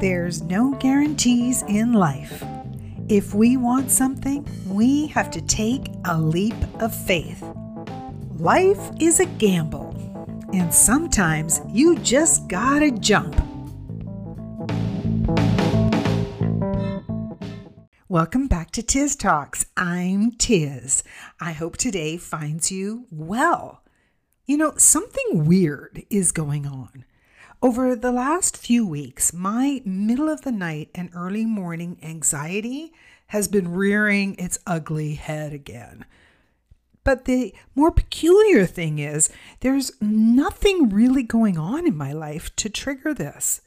There's no guarantees in life. If we want something, we have to take a leap of faith. Life is a gamble, and sometimes you just gotta jump. Welcome back to Tiz Talks. I'm Tiz. I hope today finds you well. You know, something weird is going on. Over the last few weeks, my middle of the night and early morning anxiety has been rearing its ugly head again. But the more peculiar thing is, there's nothing really going on in my life to trigger this.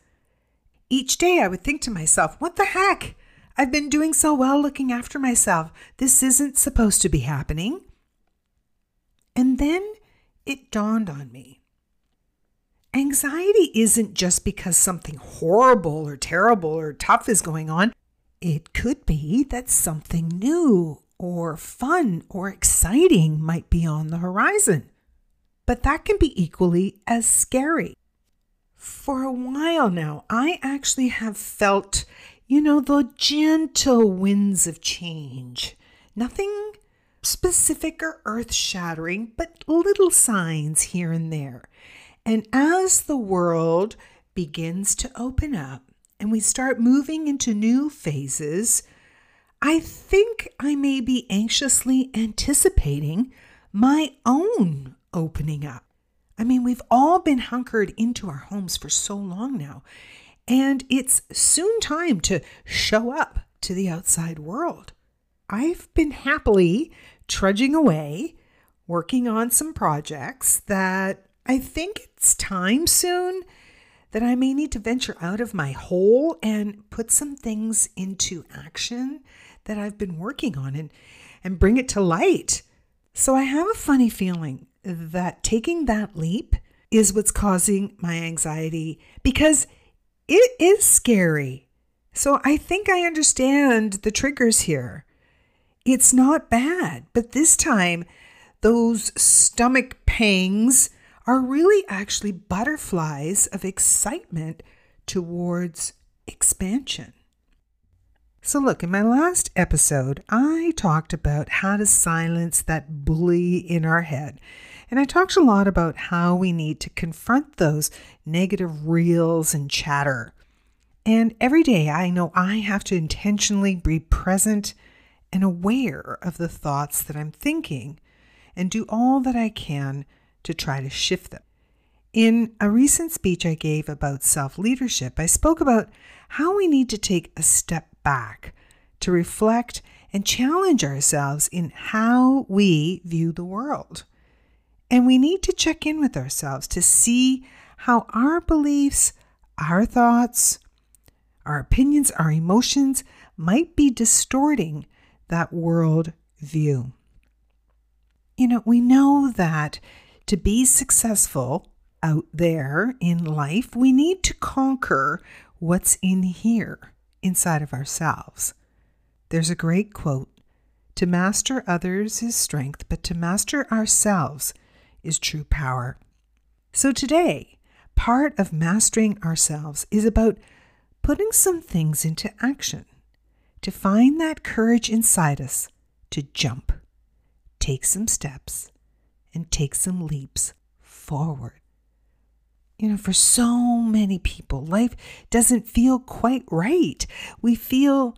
Each day I would think to myself, what the heck? I've been doing so well looking after myself. This isn't supposed to be happening. And then it dawned on me. Anxiety isn't just because something horrible or terrible or tough is going on. It could be that something new or fun or exciting might be on the horizon. But that can be equally as scary. For a while now, I actually have felt, you know, the gentle winds of change. Nothing specific or earth shattering, but little signs here and there. And as the world begins to open up and we start moving into new phases, I think I may be anxiously anticipating my own opening up. I mean, we've all been hunkered into our homes for so long now, and it's soon time to show up to the outside world. I've been happily trudging away, working on some projects that I think it's time soon that I may need to venture out of my hole and put some things into action that I've been working on and, and bring it to light. So I have a funny feeling that taking that leap is what's causing my anxiety because it is scary. So I think I understand the triggers here. It's not bad, but this time those stomach pangs are really actually butterflies of excitement towards expansion. So, look, in my last episode, I talked about how to silence that bully in our head. And I talked a lot about how we need to confront those negative reels and chatter. And every day I know I have to intentionally be present and aware of the thoughts that I'm thinking and do all that I can to try to shift them. In a recent speech I gave about self leadership, I spoke about how we need to take a step back to reflect and challenge ourselves in how we view the world. And we need to check in with ourselves to see how our beliefs, our thoughts, our opinions, our emotions might be distorting that world view. You know, we know that to be successful out there in life, we need to conquer what's in here inside of ourselves. There's a great quote To master others is strength, but to master ourselves is true power. So today, part of mastering ourselves is about putting some things into action to find that courage inside us to jump, take some steps, and take some leaps forward. You know, for so many people, life doesn't feel quite right. We feel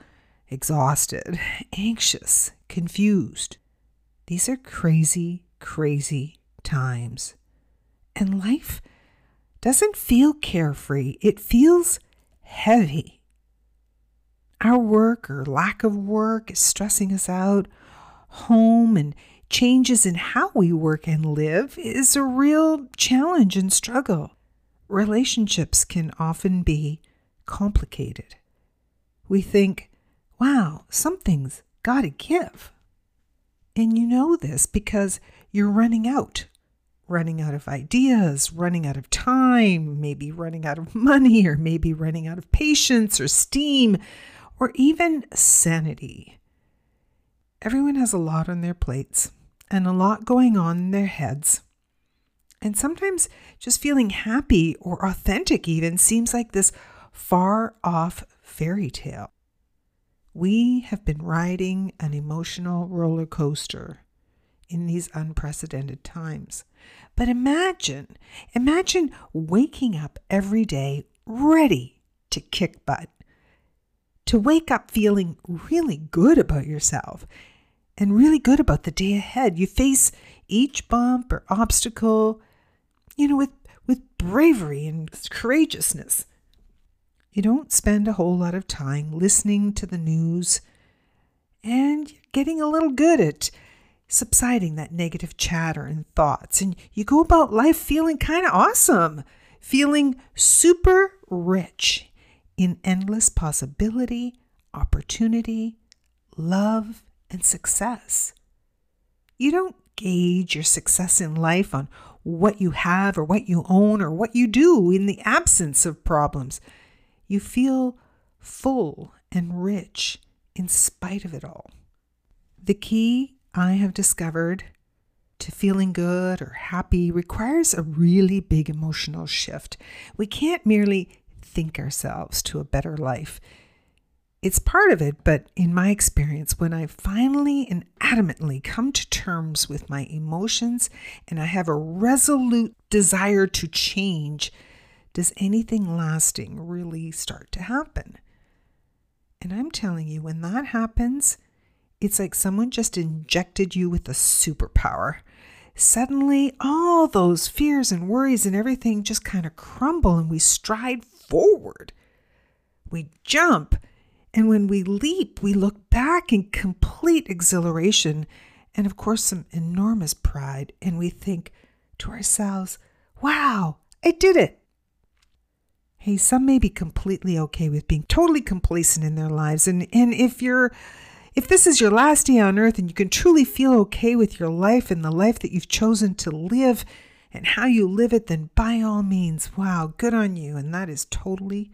exhausted, anxious, confused. These are crazy, crazy times. And life doesn't feel carefree, it feels heavy. Our work or lack of work is stressing us out. Home and changes in how we work and live is a real challenge and struggle. Relationships can often be complicated. We think, wow, something's got to give. And you know this because you're running out running out of ideas, running out of time, maybe running out of money, or maybe running out of patience or steam or even sanity. Everyone has a lot on their plates and a lot going on in their heads. And sometimes just feeling happy or authentic even seems like this far off fairy tale. We have been riding an emotional roller coaster in these unprecedented times. But imagine, imagine waking up every day ready to kick butt, to wake up feeling really good about yourself and really good about the day ahead. You face each bump or obstacle, you know, with, with bravery and courageousness. You don't spend a whole lot of time listening to the news and getting a little good at subsiding that negative chatter and thoughts. And you go about life feeling kind of awesome, feeling super rich in endless possibility, opportunity, love, and success. You don't gauge your success in life on what you have or what you own or what you do in the absence of problems. You feel full and rich in spite of it all. The key I have discovered to feeling good or happy requires a really big emotional shift. We can't merely think ourselves to a better life. It's part of it, but in my experience, when I finally and adamantly come to terms with my emotions and I have a resolute desire to change, does anything lasting really start to happen? And I'm telling you, when that happens, it's like someone just injected you with a superpower. Suddenly, all those fears and worries and everything just kind of crumble and we stride forward. We jump and when we leap, we look back in complete exhilaration and, of course, some enormous pride. And we think to ourselves, wow, I did it. Hey, some may be completely okay with being totally complacent in their lives. And, and if you're if this is your last day on earth and you can truly feel okay with your life and the life that you've chosen to live and how you live it, then by all means, wow, good on you. And that is totally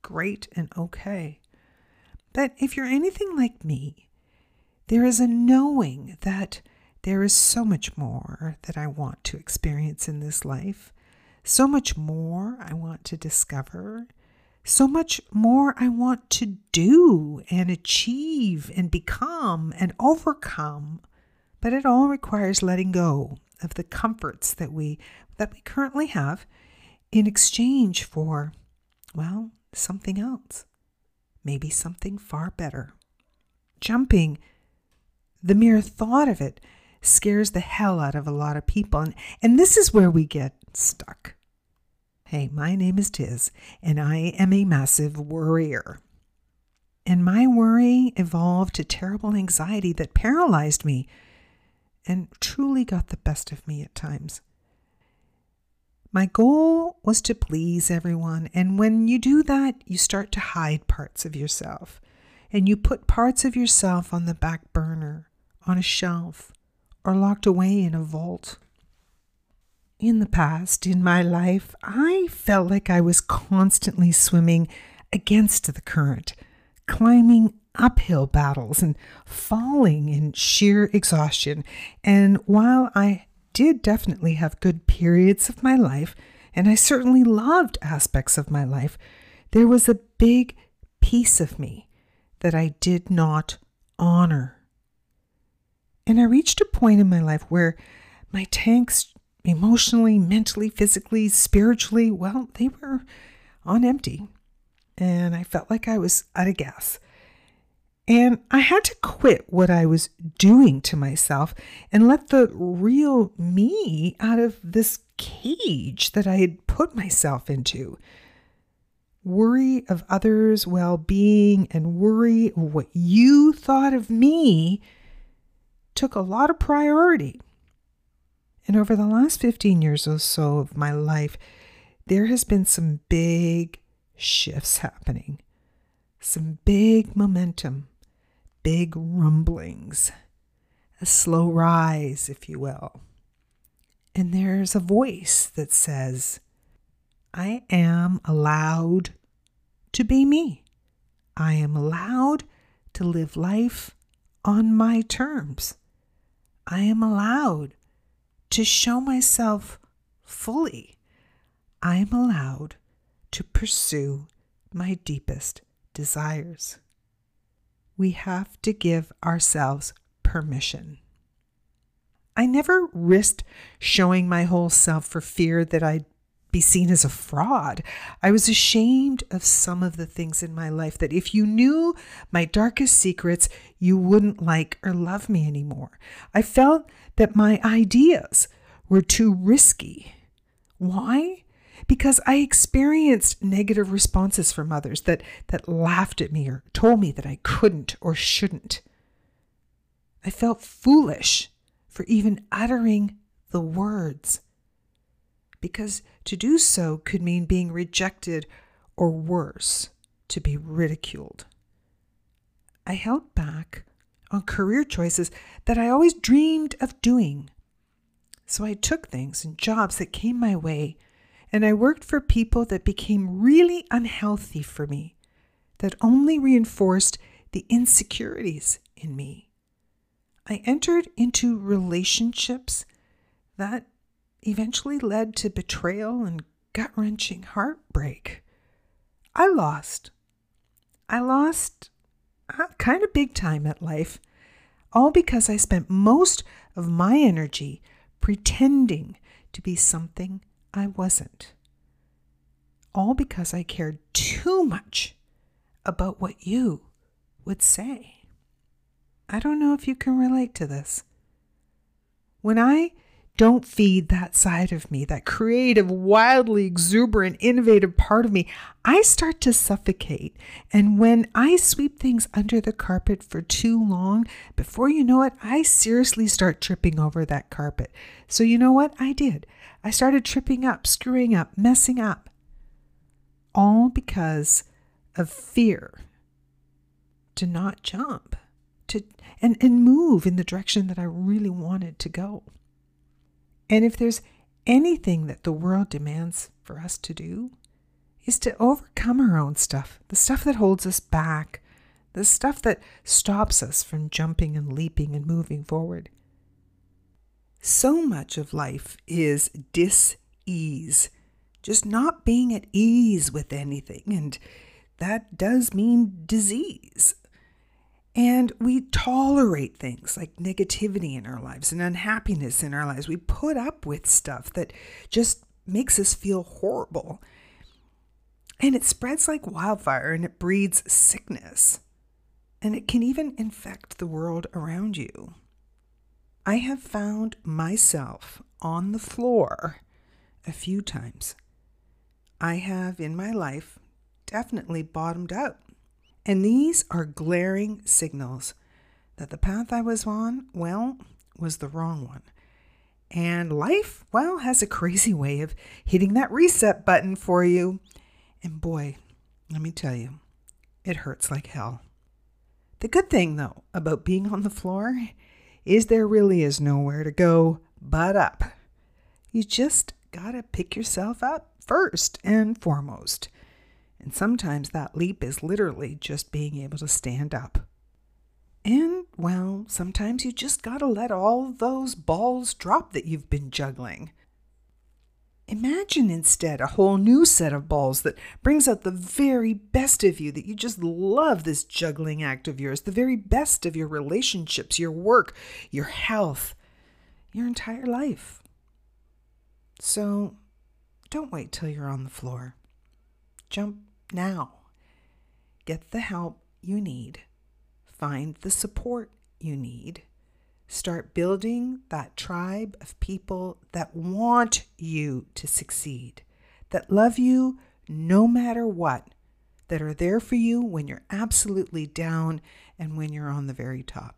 great and okay. But if you're anything like me, there is a knowing that there is so much more that I want to experience in this life, so much more I want to discover, so much more I want to do and achieve and become and overcome. But it all requires letting go of the comforts that we that we currently have in exchange for well, something else maybe something far better. Jumping, the mere thought of it scares the hell out of a lot of people. And, and this is where we get stuck. Hey, my name is Tiz, and I am a massive worrier. And my worry evolved to terrible anxiety that paralyzed me and truly got the best of me at times. My goal was to please everyone, and when you do that, you start to hide parts of yourself, and you put parts of yourself on the back burner, on a shelf, or locked away in a vault. In the past, in my life, I felt like I was constantly swimming against the current, climbing uphill battles and falling in sheer exhaustion. And while I did definitely have good periods of my life, and I certainly loved aspects of my life, there was a big piece of me that I did not honor. And I reached a point in my life where my tanks, emotionally, mentally, physically, spiritually, well, they were on empty. And I felt like I was out of gas. And I had to quit what I was doing to myself and let the real me out of this cage that I had put myself into. Worry of others' well being and worry what you thought of me took a lot of priority. And over the last 15 years or so of my life, there has been some big shifts happening, some big momentum big rumblings, a slow rise, if you will. And there's a voice that says, I am allowed to be me. I am allowed to live life on my terms. I am allowed to show myself fully. I am allowed to pursue my deepest desires. We have to give ourselves permission. I never risked showing my whole self for fear that I'd be seen as a fraud. I was ashamed of some of the things in my life that if you knew my darkest secrets, you wouldn't like or love me anymore. I felt that my ideas were too risky. Why? Because I experienced negative responses from others that, that laughed at me or told me that I couldn't or shouldn't. I felt foolish for even uttering the words because to do so could mean being rejected or worse, to be ridiculed. I held back on career choices that I always dreamed of doing. So I took things and jobs that came my way, and I worked for people that became really unhealthy for me, that only reinforced the insecurities in me. I entered into relationships that eventually led to betrayal and gut wrenching heartbreak. I lost. I lost uh, kind of big time at life, all because I spent most of my energy pretending to be something I wasn't. All because I cared too much about what you would say. I don't know if you can relate to this. When I don't feed that side of me, that creative, wildly exuberant, innovative part of me. I start to suffocate. And when I sweep things under the carpet for too long, before you know it, I seriously start tripping over that carpet. So, you know what? I did. I started tripping up, screwing up, messing up. All because of fear to not jump, to and, and move in the direction that I really wanted to go. And if there's anything that the world demands for us to do, is to overcome our own stuff, the stuff that holds us back, the stuff that stops us from jumping and leaping and moving forward. So much of life is dis ease, just not being at ease with anything. And that does mean disease. And we tolerate things like negativity in our lives and unhappiness in our lives. We put up with stuff that just makes us feel horrible. And it spreads like wildfire and it breeds sickness. And it can even infect the world around you. I have found myself on the floor a few times. I have in my life definitely bottomed out and these are glaring signals that the path I was on, well, was the wrong one. And life, well, has a crazy way of hitting that reset button for you. And boy, let me tell you, it hurts like hell. The good thing, though, about being on the floor is there really is nowhere to go but up. You just gotta pick yourself up first and foremost. And sometimes that leap is literally just being able to stand up. And, well, sometimes you just gotta let all those balls drop that you've been juggling. Imagine instead a whole new set of balls that brings out the very best of you, that you just love this juggling act of yours, the very best of your relationships, your work, your health, your entire life. So don't wait till you're on the floor. Jump now. Get the help you need, find the support you need. Start building that tribe of people that want you to succeed, that love you no matter what, that are there for you when you're absolutely down and when you're on the very top.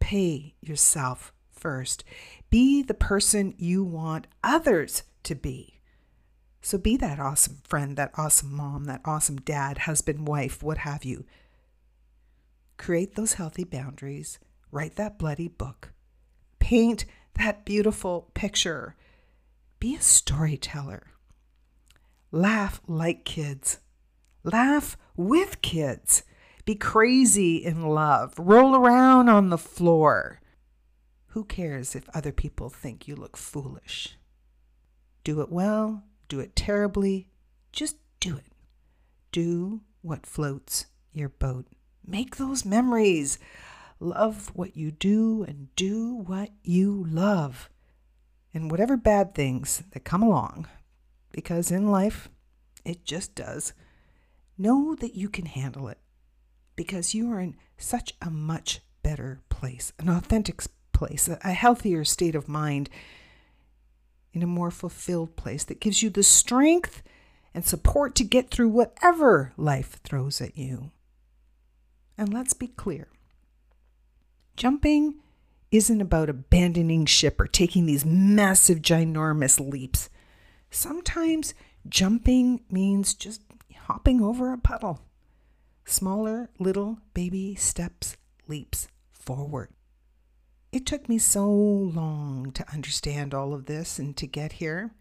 Pay yourself first. Be the person you want others to be. So be that awesome friend, that awesome mom, that awesome dad, husband, wife, what have you. Create those healthy boundaries. Write that bloody book. Paint that beautiful picture. Be a storyteller. Laugh like kids. Laugh with kids. Be crazy in love. Roll around on the floor. Who cares if other people think you look foolish? Do it well do it terribly, just do it. Do what floats your boat. Make those memories. Love what you do and do what you love. And whatever bad things that come along, because in life it just does, know that you can handle it because you are in such a much better place, an authentic place, a healthier state of mind, in a more fulfilled place that gives you the strength and support to get through whatever life throws at you. And let's be clear jumping isn't about abandoning ship or taking these massive, ginormous leaps. Sometimes jumping means just hopping over a puddle. Smaller, little baby steps, leaps forward. It took me so long to understand all of this and to get here.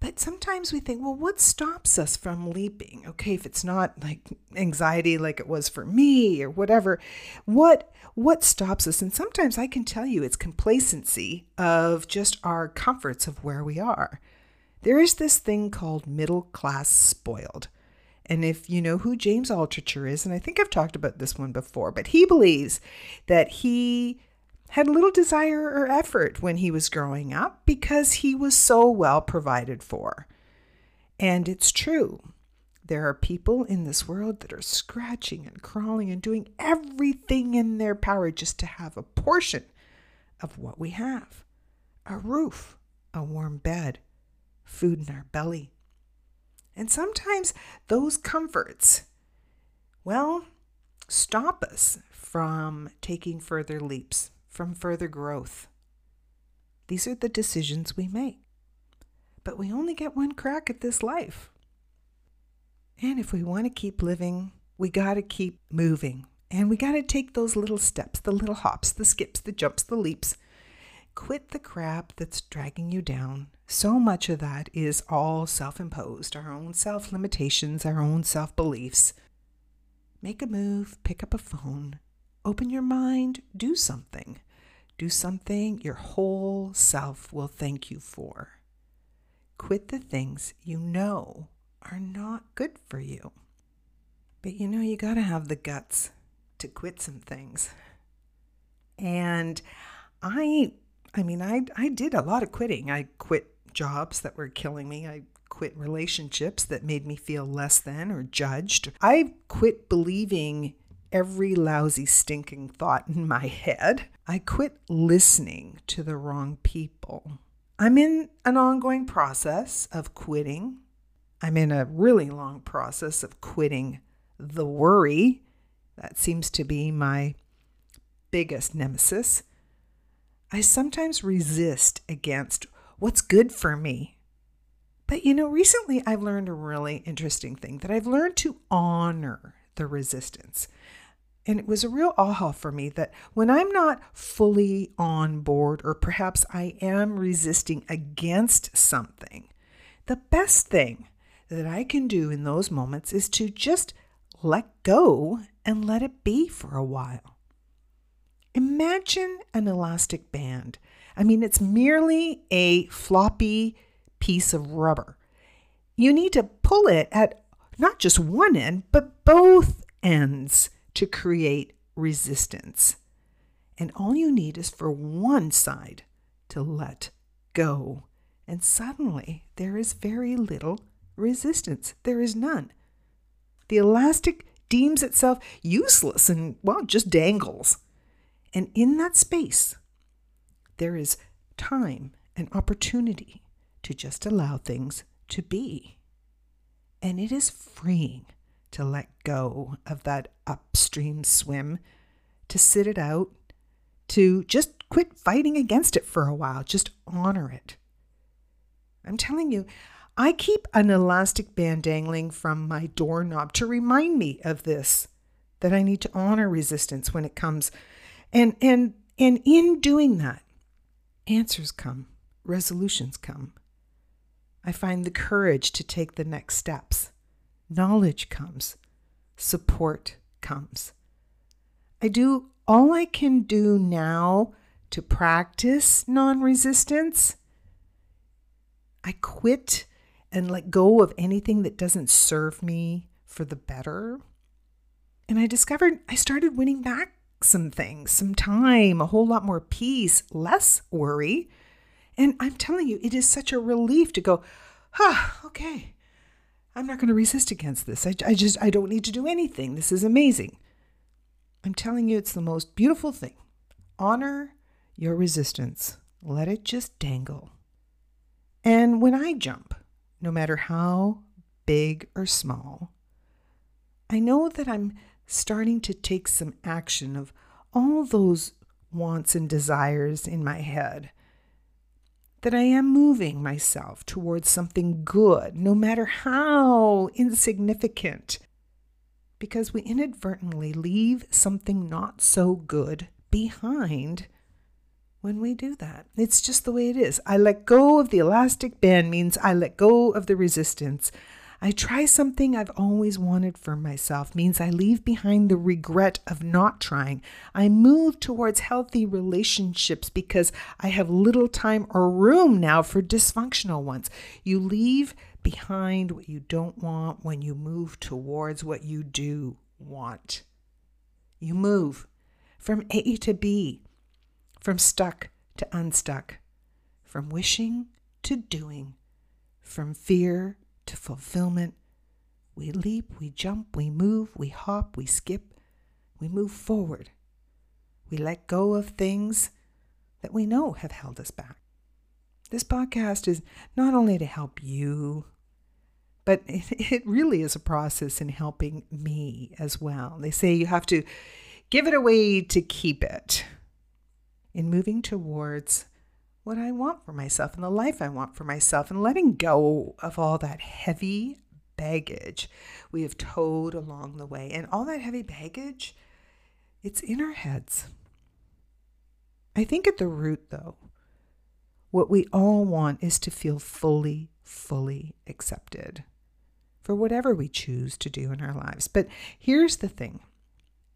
But sometimes we think, well, what stops us from leaping? Okay, if it's not like anxiety like it was for me or whatever, what what stops us? And sometimes I can tell you it's complacency of just our comforts of where we are. There is this thing called middle class spoiled. And if you know who James Altucher is, and I think I've talked about this one before, but he believes that he had little desire or effort when he was growing up because he was so well provided for. And it's true. There are people in this world that are scratching and crawling and doing everything in their power just to have a portion of what we have a roof, a warm bed, food in our belly. And sometimes those comforts, well, stop us from taking further leaps from further growth. These are the decisions we make. But we only get one crack at this life. And if we want to keep living, we got to keep moving. And we got to take those little steps, the little hops, the skips, the jumps, the leaps. Quit the crap that's dragging you down. So much of that is all self imposed, our own self limitations, our own self beliefs. Make a move, pick up a phone, open your mind, do something. Do something your whole self will thank you for. Quit the things you know are not good for you. But you know, you got to have the guts to quit some things. And I I mean, I I did a lot of quitting. I quit jobs that were killing me. I quit relationships that made me feel less than or judged. I quit believing every lousy, stinking thought in my head. I quit listening to the wrong people. I'm in an ongoing process of quitting. I'm in a really long process of quitting the worry. That seems to be my biggest nemesis. I sometimes resist against what's good for me. But you know, recently I've learned a really interesting thing that I've learned to honor the resistance. And it was a real aha for me that when I'm not fully on board, or perhaps I am resisting against something, the best thing that I can do in those moments is to just let go and let it be for a while. Imagine an elastic band. I mean, it's merely a floppy piece of rubber. You need to pull it at not just one end, but both ends to create resistance. And all you need is for one side to let go. And suddenly there is very little resistance. There is none. The elastic deems itself useless and, well, just dangles. And in that space, there is time and opportunity to just allow things to be. And it is freeing to let go of that upstream swim, to sit it out, to just quit fighting against it for a while, just honor it. I'm telling you, I keep an elastic band dangling from my doorknob to remind me of this that I need to honor resistance when it comes. And and and in doing that, answers come, resolutions come. I find the courage to take the next steps knowledge comes, support comes. I do all I can do now to practice non resistance. I quit and let go of anything that doesn't serve me for the better. And I discovered I started winning back some things, some time, a whole lot more peace, less worry. And I'm telling you, it is such a relief to go, ah, okay, I'm not going to resist against this. I, I just, I don't need to do anything. This is amazing. I'm telling you, it's the most beautiful thing. Honor your resistance, let it just dangle. And when I jump, no matter how big or small, I know that I'm starting to take some action of all those wants and desires in my head. That I am moving myself towards something good, no matter how insignificant, because we inadvertently leave something not so good behind when we do that. It's just the way it is. I let go of the elastic band means I let go of the resistance. I try something I've always wanted for myself means I leave behind the regret of not trying. I move towards healthy relationships because I have little time or room now for dysfunctional ones. You leave behind what you don't want when you move towards what you do want. You move from A to B, from stuck to unstuck, from wishing to doing, from fear to fulfillment. We leap, we jump, we move, we hop, we skip, we move forward. We let go of things that we know have held us back. This podcast is not only to help you, but it really is a process in helping me as well. They say you have to give it away to keep it. In moving towards what I want for myself and the life I want for myself and letting go of all that heavy baggage we have towed along the way. And all that heavy baggage, it's in our heads. I think at the root, though, what we all want is to feel fully, fully accepted for whatever we choose to do in our lives. But here's the thing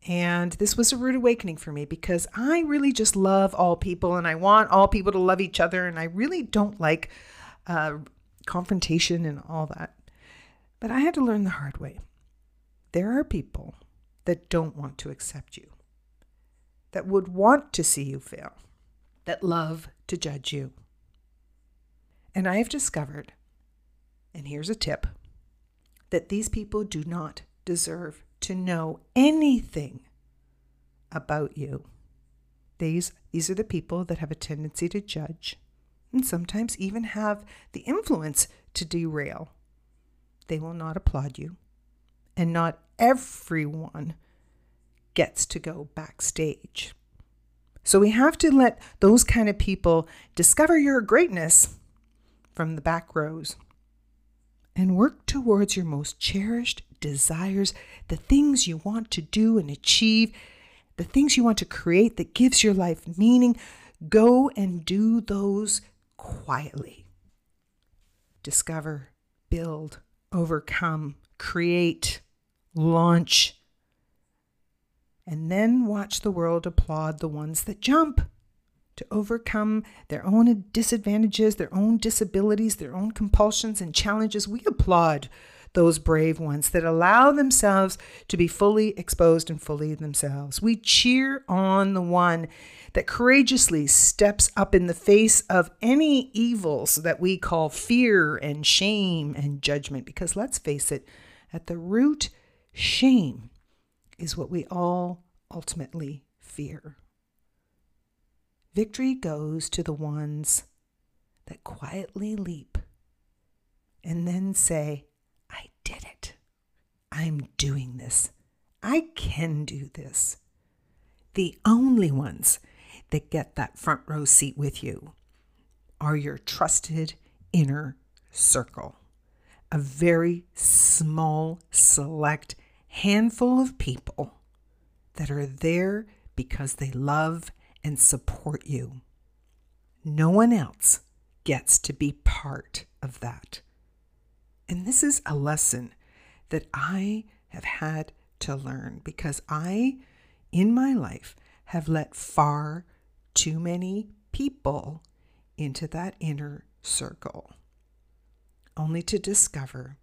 and this was a rude awakening for me because I really just love all people and I want all people to love each other. And I really don't like uh, confrontation and all that. But I had to learn the hard way. There are people that don't want to accept you, that would want to see you fail, that love to judge you. And I have discovered, and here's a tip, that these people do not deserve to know anything about you. These, these are the people that have a tendency to judge and sometimes even have the influence to derail. They will not applaud you, and not everyone gets to go backstage. So we have to let those kind of people discover your greatness from the back rows and work towards your most cherished desires, the things you want to do and achieve, the things you want to create that gives your life meaning, go and do those quietly. Discover, build, overcome, create, launch, and then watch the world applaud the ones that jump to overcome their own disadvantages, their own disabilities, their own compulsions and challenges. We applaud those brave ones that allow themselves to be fully exposed and fully themselves. We cheer on the one that courageously steps up in the face of any evils that we call fear and shame and judgment. Because let's face it, at the root, shame is what we all ultimately fear. Victory goes to the ones that quietly leap and then say, did it. I'm doing this. I can do this. The only ones that get that front row seat with you are your trusted inner circle. A very small, select handful of people that are there because they love and support you. No one else gets to be part of that. And this is a lesson that I have had to learn because I, in my life, have let far too many people into that inner circle. only to discover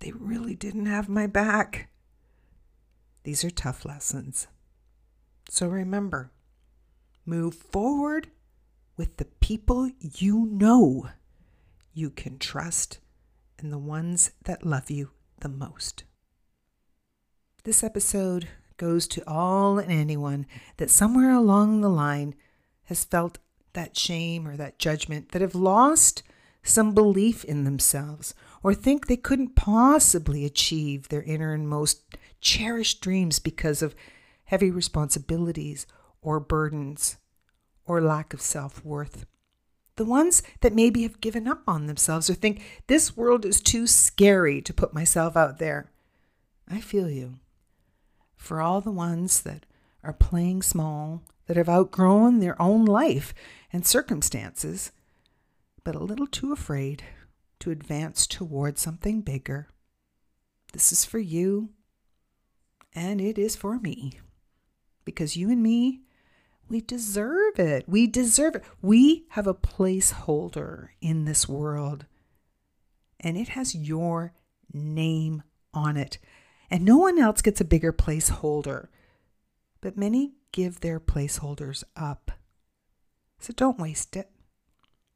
they really didn't have my back. These are tough lessons. So remember, move forward with the people you know you can trust and the ones that love you the most. This episode goes to all and anyone that somewhere along the line has felt that shame or that judgment, that have lost some belief in themselves or think they couldn't possibly achieve their inner and most cherished dreams because of heavy responsibilities or burdens or lack of self worth. The ones that maybe have given up on themselves or think this world is too scary to put myself out there. I feel you. For all the ones that are playing small, that have outgrown their own life and circumstances, but a little too afraid to advance toward something bigger. This is for you, and it is for me. Because you and me, we deserve it. We deserve it. We have a placeholder in this world, and it has your name on it. And no one else gets a bigger placeholder. But many give their placeholders up. So don't waste it.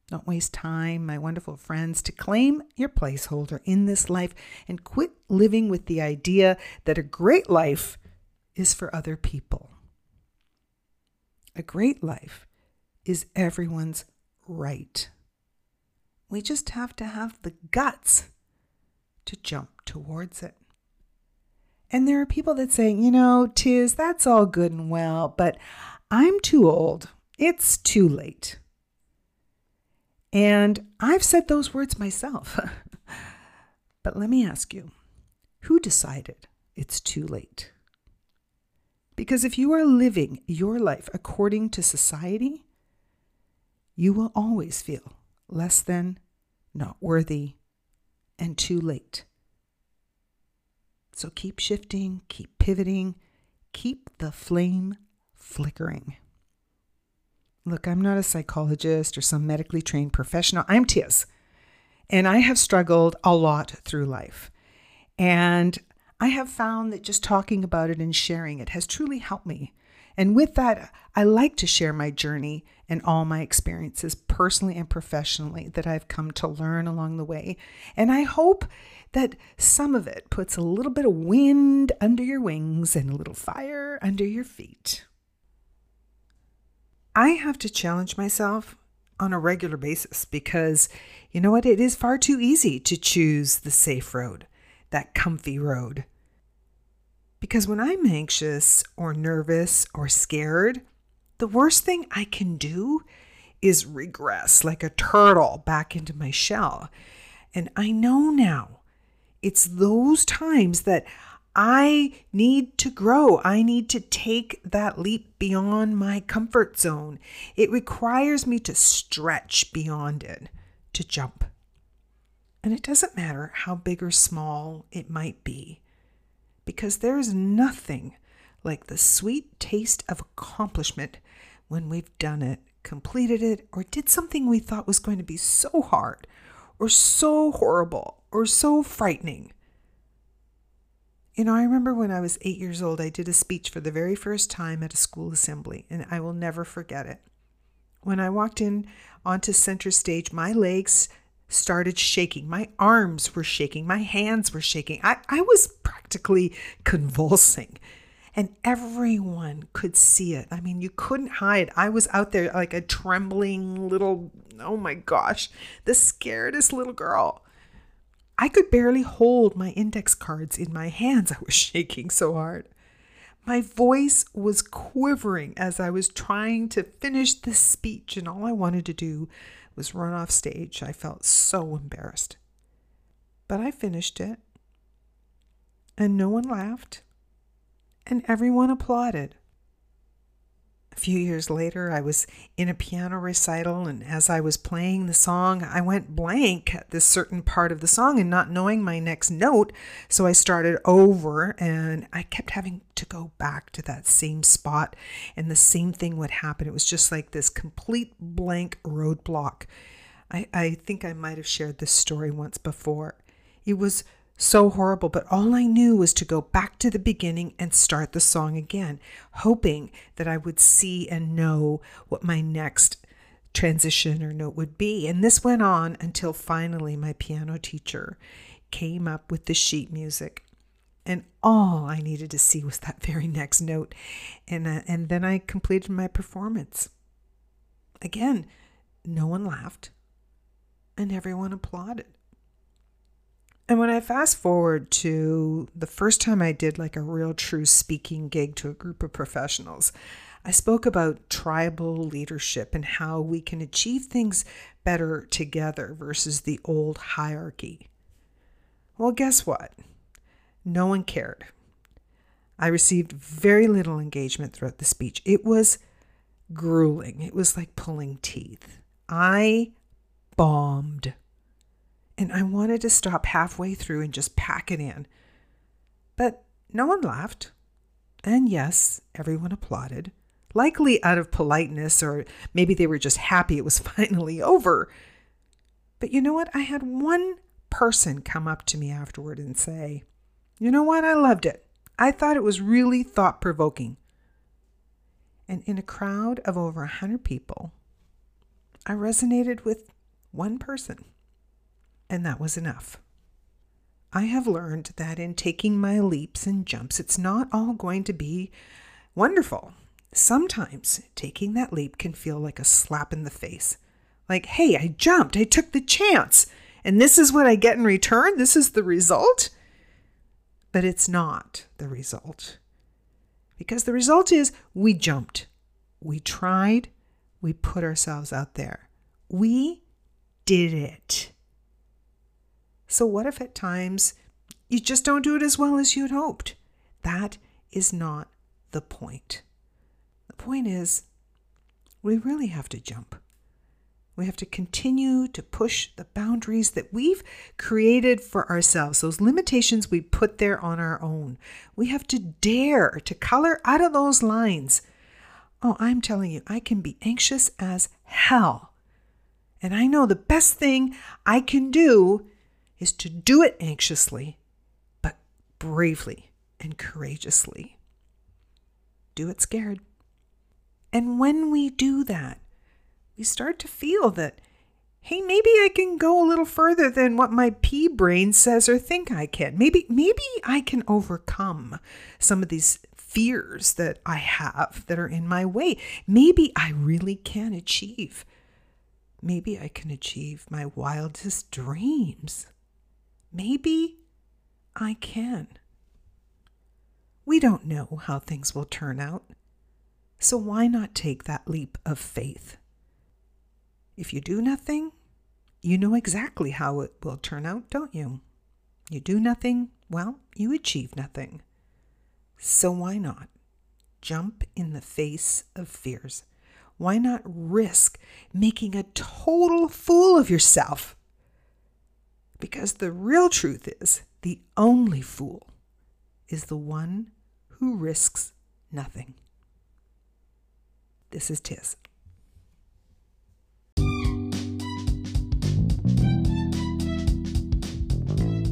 Don't waste time, my wonderful friends, to claim your placeholder in this life and quit living with the idea that a great life is for other people. A great life is everyone's right. We just have to have the guts to jump towards it. And there are people that say, you know, Tiz, that's all good and well, but I'm too old. It's too late. And I've said those words myself. but let me ask you who decided it's too late? Because if you are living your life according to society, you will always feel less than, not worthy, and too late. So keep shifting, keep pivoting, keep the flame flickering. Look, I'm not a psychologist or some medically trained professional. I'm Tiz. And I have struggled a lot through life. And I have found that just talking about it and sharing it has truly helped me. And with that, I like to share my journey and all my experiences, personally and professionally, that I've come to learn along the way. And I hope that some of it puts a little bit of wind under your wings and a little fire under your feet. I have to challenge myself on a regular basis because you know what? It is far too easy to choose the safe road, that comfy road. Because when I'm anxious or nervous or scared, the worst thing I can do is regress like a turtle back into my shell. And I know now it's those times that I need to grow. I need to take that leap beyond my comfort zone. It requires me to stretch beyond it, to jump. And it doesn't matter how big or small it might be, because there's nothing like the sweet taste of accomplishment when we've done it, completed it, or did something we thought was going to be so hard, or so horrible, or so frightening you know, I remember when I was eight years old, I did a speech for the very first time at a school assembly, and I will never forget it. When I walked in onto center stage, my legs started shaking. My arms were shaking. My hands were shaking. I, I was practically convulsing. And everyone could see it. I mean, you couldn't hide. I was out there like a trembling little, oh my gosh, the scaredest little girl. I could barely hold my index cards in my hands. I was shaking so hard. My voice was quivering as I was trying to finish this speech, and all I wanted to do was run off stage. I felt so embarrassed. But I finished it, and no one laughed, and everyone applauded. A few years later, I was in a piano recital, and as I was playing the song, I went blank at this certain part of the song and not knowing my next note. So I started over, and I kept having to go back to that same spot, and the same thing would happen. It was just like this complete blank roadblock. I, I think I might have shared this story once before. It was so horrible, but all I knew was to go back to the beginning and start the song again, hoping that I would see and know what my next transition or note would be. And this went on until finally my piano teacher came up with the sheet music. And all I needed to see was that very next note. And, uh, and then I completed my performance. Again, no one laughed and everyone applauded. And when I fast forward to the first time I did like a real true speaking gig to a group of professionals, I spoke about tribal leadership and how we can achieve things better together versus the old hierarchy. Well, guess what? No one cared. I received very little engagement throughout the speech. It was grueling. It was like pulling teeth. I bombed. And I wanted to stop halfway through and just pack it in. But no one laughed. And yes, everyone applauded, likely out of politeness, or maybe they were just happy it was finally over. But you know what? I had one person come up to me afterward and say, You know what? I loved it. I thought it was really thought provoking. And in a crowd of over a hundred people, I resonated with one person, and that was enough. I have learned that in taking my leaps and jumps, it's not all going to be wonderful. Sometimes taking that leap can feel like a slap in the face. Like, hey, I jumped, I took the chance, and this is what I get in return? This is the result? But it's not the result. Because the result is we jumped, we tried, we put ourselves out there. We did it. So, what if at times you just don't do it as well as you'd hoped? That is not the point. The point is, we really have to jump. We have to continue to push the boundaries that we've created for ourselves, those limitations we put there on our own. We have to dare to color out of those lines. Oh, I'm telling you, I can be anxious as hell and I know the best thing I can do is to do it anxiously, but bravely and courageously. Do it scared. And when we do that, we start to feel that, hey, maybe I can go a little further than what my pea brain says or think I can. Maybe, maybe I can overcome some of these fears that I have that are in my way. Maybe I really can achieve Maybe I can achieve my wildest dreams. Maybe I can. We don't know how things will turn out, so why not take that leap of faith? If you do nothing, you know exactly how it will turn out, don't you? You do nothing, well, you achieve nothing. So why not? Jump in the face of fears. Why not risk making a total fool of yourself? Because the real truth is the only fool is the one who risks nothing. This is Tiz.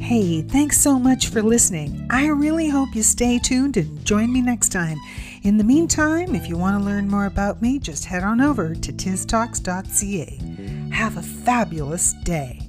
Hey, thanks so much for listening. I really hope you stay tuned and join me next time. In the meantime, if you want to learn more about me, just head on over to tiztalks.ca. Have a fabulous day.